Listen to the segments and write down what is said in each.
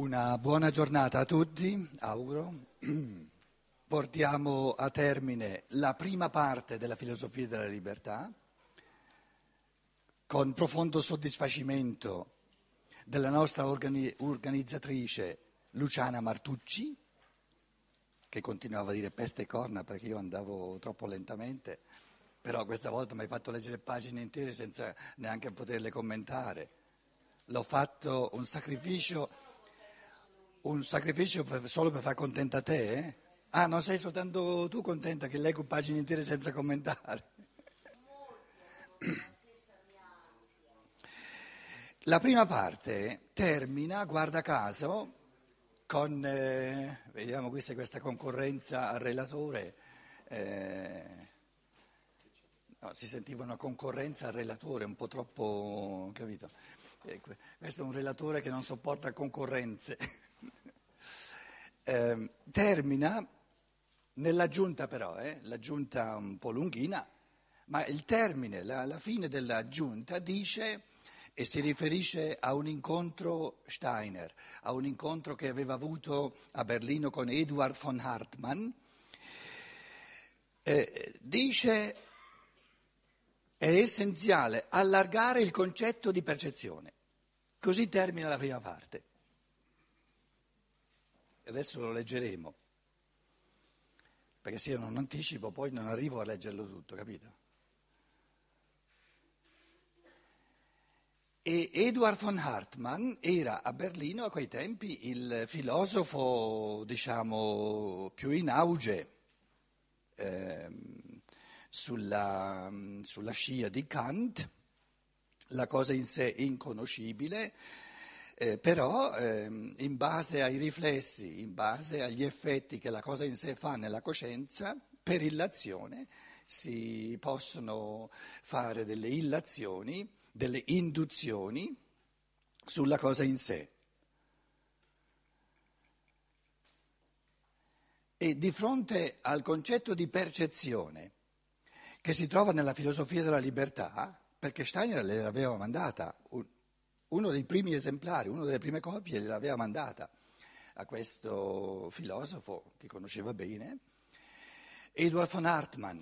Una buona giornata a tutti, auguro. Portiamo a termine la prima parte della filosofia della libertà con profondo soddisfacimento della nostra organi- organizzatrice Luciana Martucci, che continuava a dire peste e corna perché io andavo troppo lentamente, però questa volta mi hai fatto leggere pagine intere senza neanche poterle commentare. L'ho fatto un sacrificio un sacrificio solo per far contenta te? Eh? Ah, non sei soltanto tu contenta che leggo pagine intere senza commentare? La prima parte termina, guarda caso, con, eh, vediamo qui se questa concorrenza al relatore, eh, no, si sentiva una concorrenza al relatore un po' troppo, capito? Eh, questo è un relatore che non sopporta concorrenze. eh, termina nell'aggiunta però, eh, l'aggiunta un po' lunghina, ma il termine, la, la fine dell'aggiunta dice e si riferisce a un incontro Steiner, a un incontro che aveva avuto a Berlino con Eduard von Hartmann, eh, dice è essenziale allargare il concetto di percezione. Così termina la prima parte adesso lo leggeremo, perché se io non anticipo poi non arrivo a leggerlo tutto, capito? E Eduard von Hartmann era a Berlino a quei tempi il filosofo, diciamo, più in auge eh, sulla, sulla scia di Kant, la cosa in sé inconoscibile eh, però ehm, in base ai riflessi, in base agli effetti che la cosa in sé fa nella coscienza, per illazione si possono fare delle illazioni, delle induzioni sulla cosa in sé. E di fronte al concetto di percezione che si trova nella filosofia della libertà, perché Steiner le aveva mandata uno dei primi esemplari, una delle prime copie l'aveva mandata a questo filosofo che conosceva bene, Edward von Hartmann,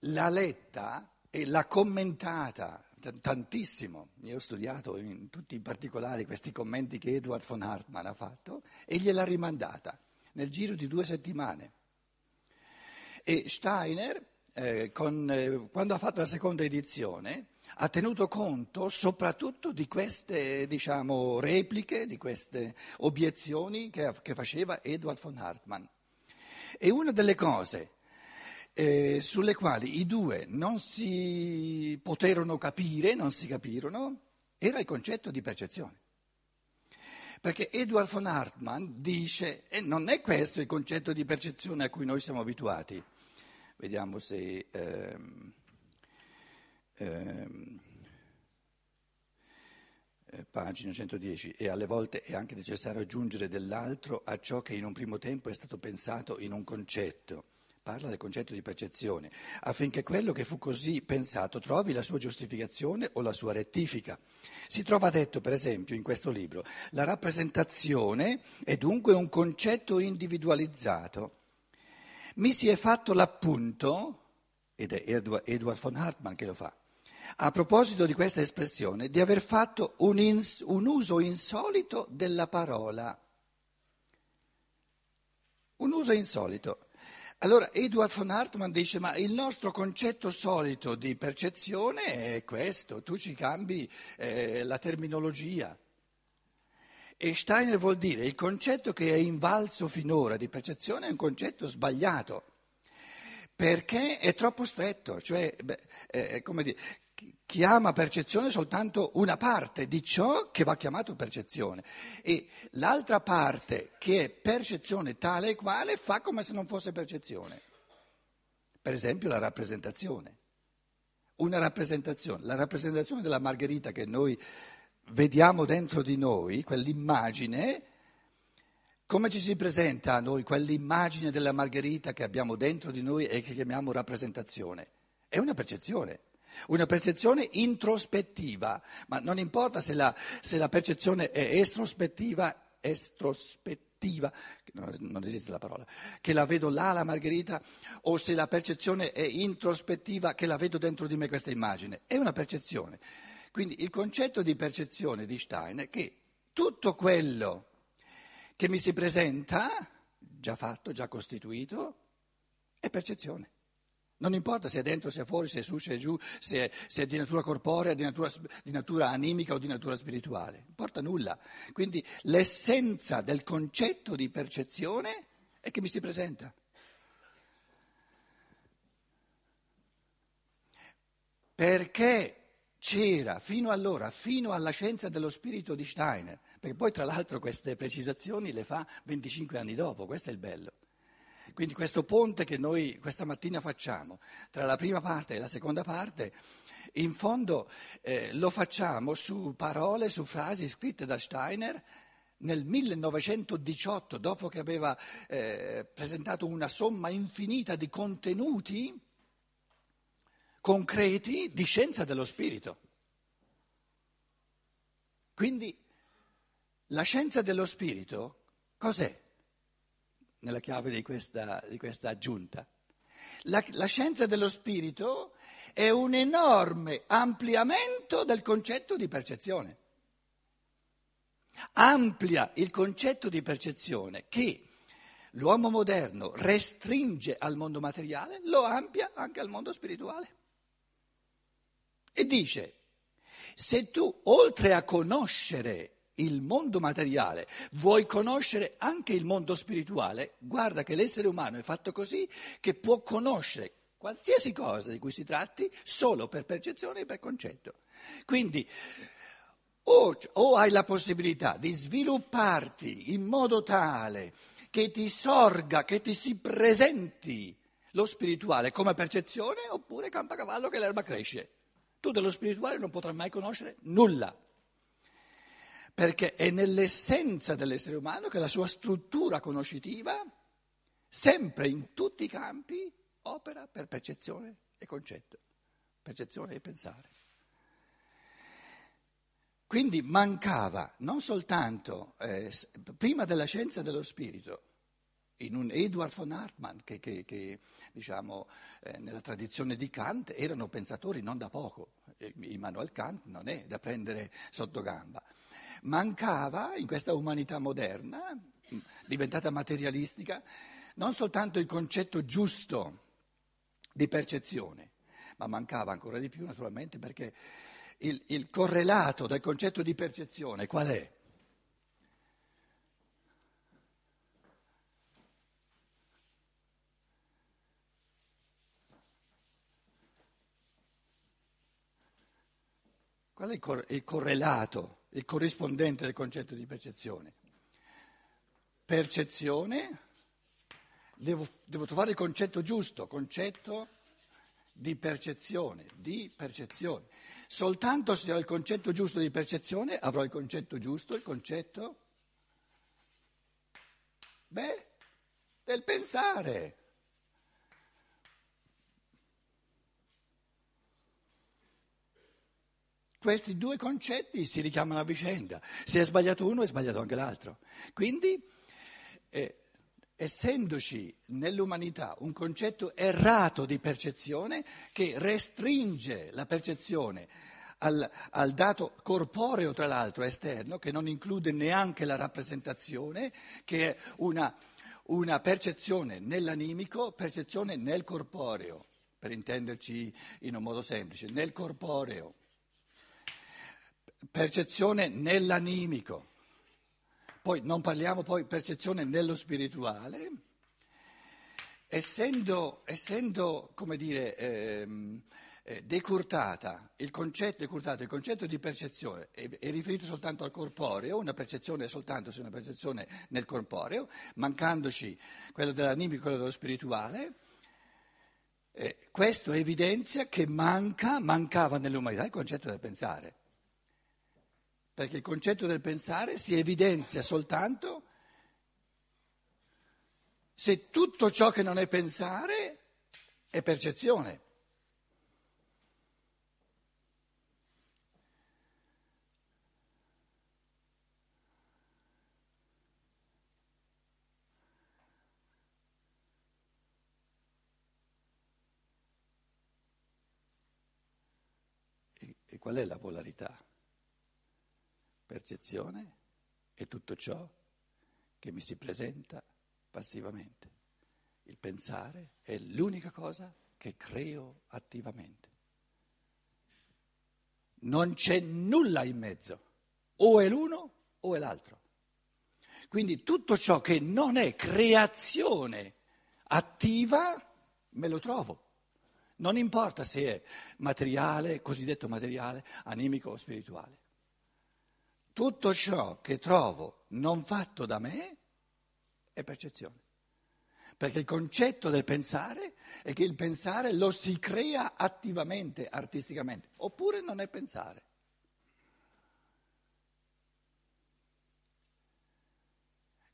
l'ha letta e l'ha commentata tantissimo. Io ho studiato in tutti i particolari questi commenti che Edward von Hartmann ha fatto e gliel'ha rimandata nel giro di due settimane. E Steiner, eh, con, eh, quando ha fatto la seconda edizione, ha tenuto conto soprattutto di queste diciamo, repliche, di queste obiezioni che, che, faceva Edward von Hartmann. E una delle cose eh, sulle quali i due non si poterono capire, non si capirono, era il concetto di percezione. Perché Edward von Hartmann dice, e non è questo il concetto di percezione a cui noi siamo abituati. Vediamo se... Ehm, Ehm, eh, pagina 110, e alle volte è anche necessario aggiungere dell'altro a ciò che in un primo tempo è stato pensato in un concetto. Parla del concetto di percezione, affinché quello che fu così pensato trovi la sua giustificazione o la sua rettifica. Si trova detto, per esempio, in questo libro, la rappresentazione è dunque un concetto individualizzato. Mi si è fatto l'appunto, ed è Edward von Hartmann che lo fa, a proposito di questa espressione, di aver fatto un, ins- un uso insolito della parola. Un uso insolito. Allora Edward von Hartmann dice, ma il nostro concetto solito di percezione è questo, tu ci cambi eh, la terminologia. E Steiner vuol dire, il concetto che è invalso finora di percezione è un concetto sbagliato, perché è troppo stretto, cioè, beh, eh, come dire, chiama percezione soltanto una parte di ciò che va chiamato percezione e l'altra parte che è percezione tale e quale fa come se non fosse percezione. Per esempio la rappresentazione. Una rappresentazione, la rappresentazione della Margherita che noi vediamo dentro di noi, quell'immagine, come ci si presenta a noi quell'immagine della Margherita che abbiamo dentro di noi e che chiamiamo rappresentazione? È una percezione. Una percezione introspettiva, ma non importa se la, se la percezione è estrospettiva estrospettiva, non esiste la parola, che la vedo là la margherita, o se la percezione è introspettiva, che la vedo dentro di me questa immagine. È una percezione. Quindi il concetto di percezione di Stein è che tutto quello che mi si presenta, già fatto, già costituito, è percezione. Non importa se è dentro, se è fuori, se è su, se è giù, se è, se è di natura corporea, di natura, di natura animica o di natura spirituale, non importa nulla. Quindi l'essenza del concetto di percezione è che mi si presenta. Perché c'era fino allora, fino alla scienza dello spirito di Steiner, perché poi tra l'altro queste precisazioni le fa 25 anni dopo, questo è il bello. Quindi questo ponte che noi questa mattina facciamo tra la prima parte e la seconda parte, in fondo eh, lo facciamo su parole, su frasi scritte da Steiner nel 1918, dopo che aveva eh, presentato una somma infinita di contenuti concreti di scienza dello spirito. Quindi la scienza dello spirito cos'è? Nella chiave di questa, di questa aggiunta. La, la scienza dello spirito è un enorme ampliamento del concetto di percezione. Amplia il concetto di percezione che l'uomo moderno restringe al mondo materiale, lo amplia anche al mondo spirituale. E dice, se tu oltre a conoscere il mondo materiale, vuoi conoscere anche il mondo spirituale, guarda che l'essere umano è fatto così che può conoscere qualsiasi cosa di cui si tratti solo per percezione e per concetto. Quindi o, o hai la possibilità di svilupparti in modo tale che ti sorga, che ti si presenti lo spirituale come percezione, oppure campa cavallo che l'erba cresce. Tu dello spirituale non potrai mai conoscere nulla perché è nell'essenza dell'essere umano che la sua struttura conoscitiva, sempre in tutti i campi, opera per percezione e concetto, percezione e pensare. Quindi mancava non soltanto, eh, prima della scienza dello spirito, in un Edward von Hartmann, che, che, che diciamo, eh, nella tradizione di Kant erano pensatori non da poco, Immanuel Kant non è da prendere sotto gamba mancava in questa umanità moderna, diventata materialistica, non soltanto il concetto giusto di percezione, ma mancava ancora di più naturalmente perché il, il correlato del concetto di percezione qual è? Qual è il, cor- il correlato il corrispondente del concetto di percezione. Percezione, devo, devo trovare il concetto giusto, concetto di percezione, di percezione. Soltanto se ho il concetto giusto di percezione avrò il concetto giusto, il concetto, beh, del pensare. Questi due concetti si richiamano a vicenda. Se è sbagliato uno, è sbagliato anche l'altro. Quindi, eh, essendoci nell'umanità un concetto errato di percezione che restringe la percezione al, al, dato corporeo, tra l'altro, esterno, che non include neanche la rappresentazione, che è una, una percezione nell'animico, percezione nel corporeo, per intenderci in un modo semplice, nel corporeo percezione nell'animico, poi non parliamo poi percezione nello spirituale, essendo, essendo come dire, ehm, eh, decurtata il concetto, decurtato il concetto di percezione è, è, riferito soltanto al corporeo, una percezione è soltanto se una percezione nel corporeo, mancandoci quello dell'animico e quello dello spirituale, eh, questo evidenzia che manca, mancava nell'umanità il concetto del pensare perché il concetto del pensare si evidenzia soltanto se tutto ciò che non è pensare è percezione. Qual è la polarità? Percezione e tutto ciò che mi si presenta passivamente. Il pensare è l'unica cosa che creo attivamente. Non c'è nulla in mezzo, o è l'uno o è l'altro. Quindi tutto ciò che non è creazione attiva, me lo trovo. Non importa se è materiale, cosiddetto materiale, animico o spirituale. Tutto ciò che trovo non fatto da me è percezione. Perché il concetto del pensare è che il pensare lo si crea attivamente, artisticamente, oppure non è pensare.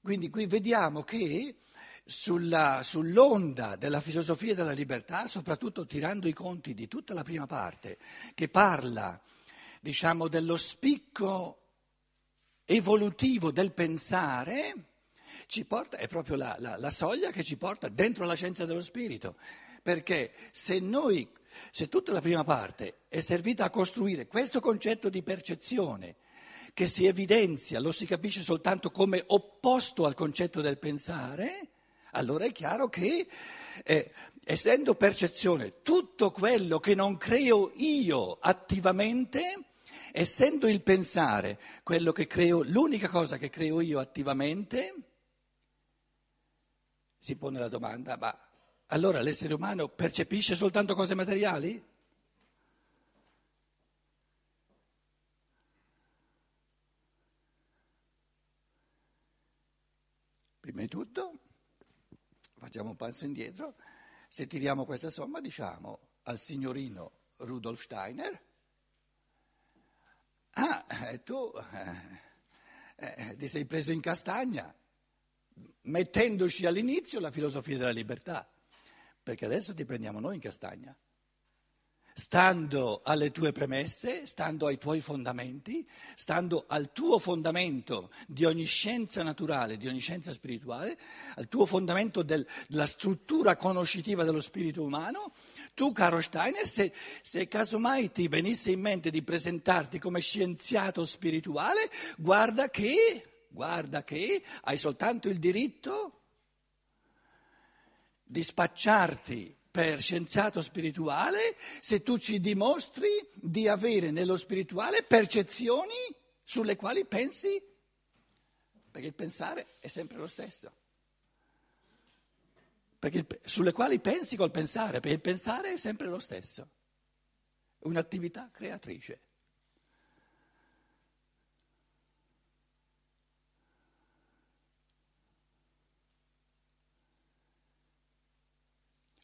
Quindi qui vediamo che sulla, sull'onda della filosofia della libertà, soprattutto tirando i conti di tutta la prima parte, che parla, diciamo, dello spicco evolutivo del pensare, ci porta, è proprio la, la, la soglia che ci porta dentro la scienza dello spirito. Perché se noi, se tutta la prima parte è servita a costruire questo concetto di percezione, che si evidenzia, lo si capisce soltanto come opposto al concetto del pensare, allora è chiaro che, eh, essendo percezione tutto quello che non creo io attivamente, essendo il pensare quello che creo, l'unica cosa che creo io attivamente, si pone la domanda, ma allora l'essere umano percepisce soltanto cose materiali? Prima di tutto facciamo un passo indietro, se tiriamo questa somma diciamo al signorino Rudolf Steiner, ah, eh, tu eh, eh, ti sei preso in castagna mettendoci all'inizio la filosofia della libertà, perché adesso ti prendiamo noi in castagna. Stando alle tue premesse, stando ai tuoi fondamenti, stando al tuo fondamento di ogni scienza naturale, di ogni scienza spirituale, al tuo fondamento del, della struttura conoscitiva dello spirito umano, tu, caro Steiner, se, se casomai ti venisse in mente di presentarti come scienziato spirituale, guarda che, guarda che hai soltanto il diritto di spacciarti per scienziato spirituale se tu ci dimostri di avere nello spirituale percezioni sulle quali pensi, perché il pensare è sempre lo stesso, il, sulle quali pensi col pensare, perché il pensare è sempre lo stesso, è un'attività creatrice.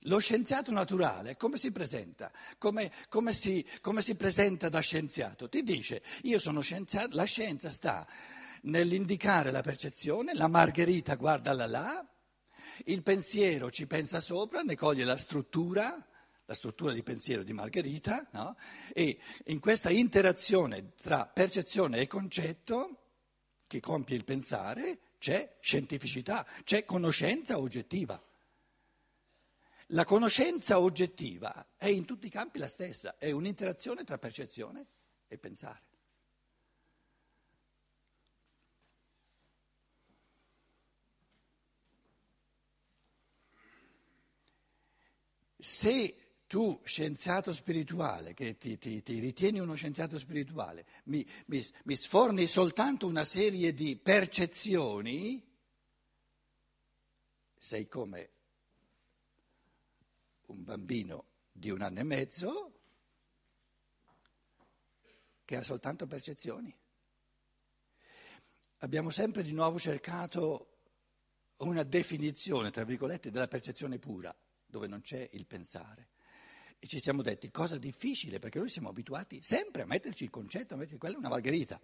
Lo scienziato naturale come si presenta? Come, come, si, come, si, presenta da scienziato? Ti dice, io sono scienziato, la scienza sta nell'indicare la percezione, la margherita guarda là là, il pensiero ci pensa sopra, ne coglie la struttura, la struttura di pensiero di Margherita, no? e in questa interazione tra percezione e concetto che compie il pensare c'è scientificità, c'è conoscenza oggettiva. La conoscenza oggettiva è in tutti i campi la stessa, è un'interazione tra percezione e pensare. Se tu, scienziato spirituale, che ti, ti, ti ritieni uno scienziato spirituale, mi, mi, mi sforni soltanto una serie di percezioni, sei come un bambino di un anno e mezzo che ha soltanto percezioni. Abbiamo sempre di nuovo cercato una definizione, tra virgolette, della percezione pura, dove non c'è il pensare. E ci siamo detti cosa difficile, perché noi siamo abituati sempre a metterci il concetto, a metterci quella è una margherita.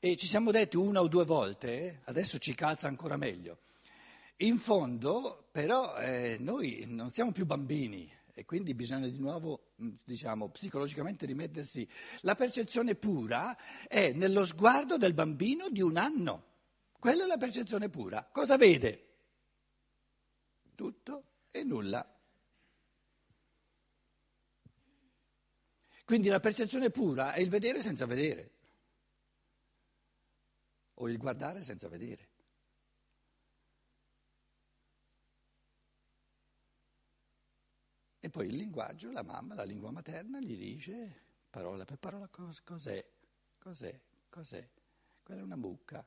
E ci siamo detti una o due volte, adesso ci calza ancora meglio, in fondo, però, eh, noi non siamo più bambini e quindi bisogna di nuovo, diciamo, psicologicamente rimettersi. La percezione pura è nello sguardo del bambino di un anno. Quella è la percezione pura. Cosa vede? Tutto e nulla. Quindi la percezione pura è il vedere senza vedere, o il guardare senza vedere. E poi il linguaggio, la mamma, la lingua materna gli dice parola per parola cos- cos'è, cos'è, cos'è. Quella è una mucca,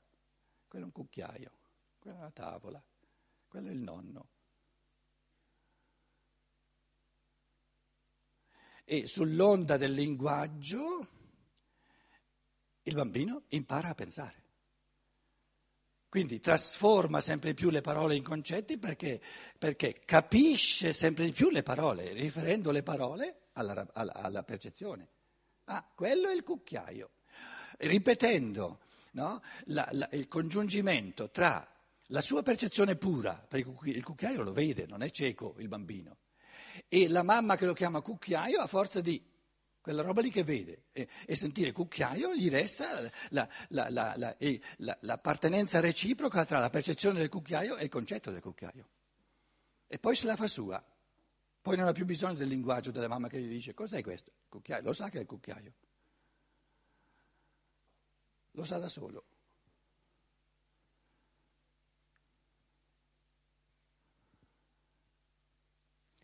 quello è un cucchiaio, quella è una tavola, quello è il nonno. E sull'onda del linguaggio il bambino impara a pensare. Quindi trasforma sempre più le parole in concetti perché, perché capisce sempre di più le parole, riferendo le parole alla, alla, alla percezione. Ah, quello è il cucchiaio. Ripetendo no, la, la, il congiungimento tra la sua percezione pura, perché il cucchiaio lo vede, non è cieco il bambino, e la mamma che lo chiama cucchiaio a forza di quella roba lì che vede e, e sentire cucchiaio gli resta la, la, la, l'appartenenza reciproca tra la percezione del cucchiaio e il concetto del cucchiaio. E poi se la fa sua. Poi non ha più bisogno del linguaggio della mamma che gli dice cos'è questo? Cucchiaio, lo sa che è il cucchiaio. Lo sa da solo.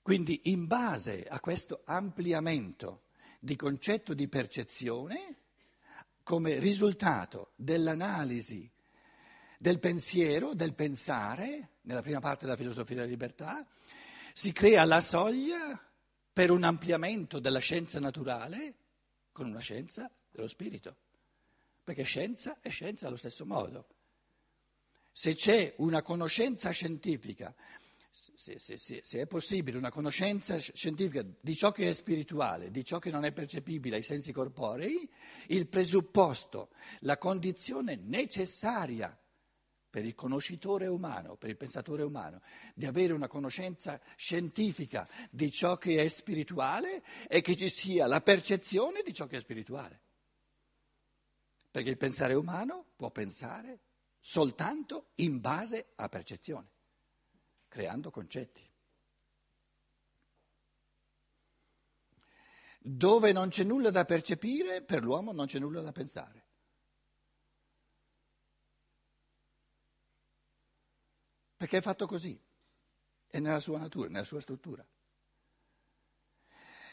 Quindi in base a questo ampliamento di concetto di percezione come risultato dell'analisi del pensiero, del pensare, nella prima parte della filosofia della libertà, si crea la soglia per un ampliamento della scienza naturale con una scienza dello spirito, perché scienza è scienza allo stesso modo. Se c'è una conoscenza scientifica se, se, se, se, è possibile una conoscenza scientifica di ciò che è spirituale, di ciò che non è percepibile ai sensi corporei, il presupposto, la condizione necessaria per il conoscitore umano, per il pensatore umano, di avere una conoscenza scientifica di ciò che è spirituale è che ci sia la percezione di ciò che è spirituale. Perché il pensare umano può pensare soltanto in base a percezione creando concetti. Dove non c'è nulla da percepire, per l'uomo non c'è nulla da pensare. Perché è fatto così, è nella sua natura, nella sua struttura.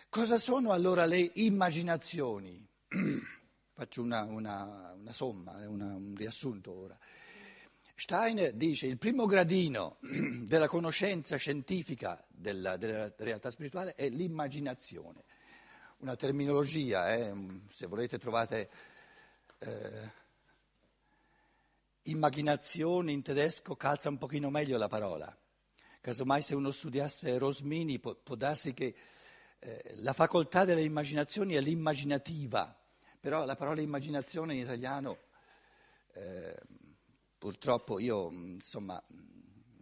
Cosa sono allora le immaginazioni? Faccio una, una, una somma, una, un riassunto ora. Steiner dice il primo gradino della conoscenza scientifica della, della realtà spirituale è l'immaginazione. Una terminologia, eh, se volete trovate eh, immaginazione in tedesco calza un pochino meglio la parola. Casomai se uno studiasse Rosmini può, può darsi che eh, la facoltà delle immaginazioni è l'immaginativa, però la parola immaginazione in italiano... Eh, Purtroppo io, insomma,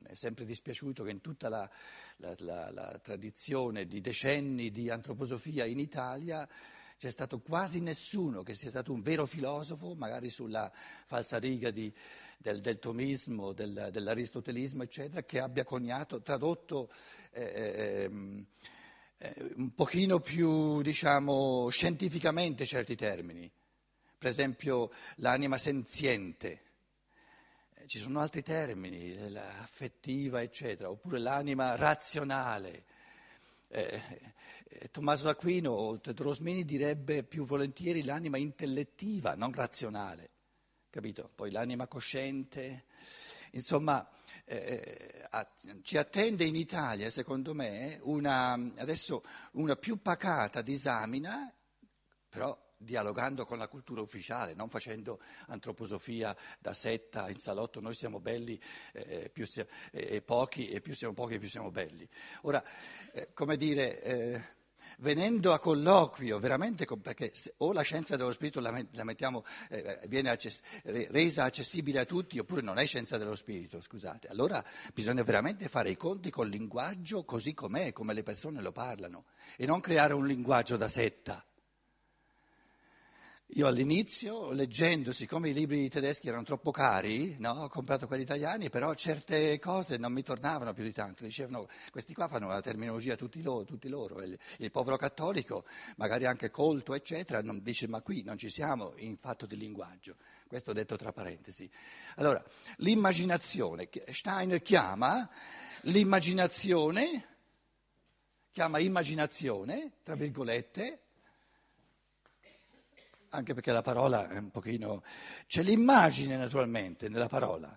è sempre dispiaciuto che in tutta la, la, la, la tradizione di decenni di antroposofia in Italia c'è stato quasi nessuno che sia stato un vero filosofo, magari sulla falsariga di, del, del tomismo, del, dell'aristotelismo, eccetera, che abbia coniato, tradotto eh, eh, ehm, eh, un pochino più, diciamo, scientificamente certi termini. Per esempio l'anima senziente ci sono altri termini, l'affettiva, eccetera, oppure l'anima razionale. Eh, eh, Tommaso d'Aquino o Rosmini direbbe più volentieri l'anima intellettiva, non razionale, capito? Poi l'anima cosciente. Insomma, eh, a, ci attende in Italia, secondo me, una, adesso una più pacata disamina, però dialogando con la cultura ufficiale, non facendo antroposofia da setta in salotto, noi siamo belli eh, più siamo, eh, pochi e più siamo pochi e più siamo belli. Ora, eh, come dire, eh, venendo a colloquio, veramente, perché o la scienza dello spirito la, la mettiamo, eh, viene access- resa accessibile a tutti, oppure non è scienza dello spirito, scusate, allora bisogna veramente fare i conti col linguaggio così com'è, come le persone lo parlano, e non creare un linguaggio da setta Io all'inizio, leggendo, siccome i libri tedeschi erano troppo cari, no, ho comprato quelli italiani, però certe cose non mi tornavano più di tanto. Dicevano, questi qua fanno la terminologia tutti loro, tutti loro. Il, il, povero cattolico, magari anche colto, eccetera, non, dice ma qui non ci siamo in fatto di linguaggio. Questo detto tra parentesi. Allora, l'immaginazione, Steiner chiama l'immaginazione, chiama immaginazione, tra virgolette, anche perché la parola è un pochino... c'è l'immagine naturalmente nella parola,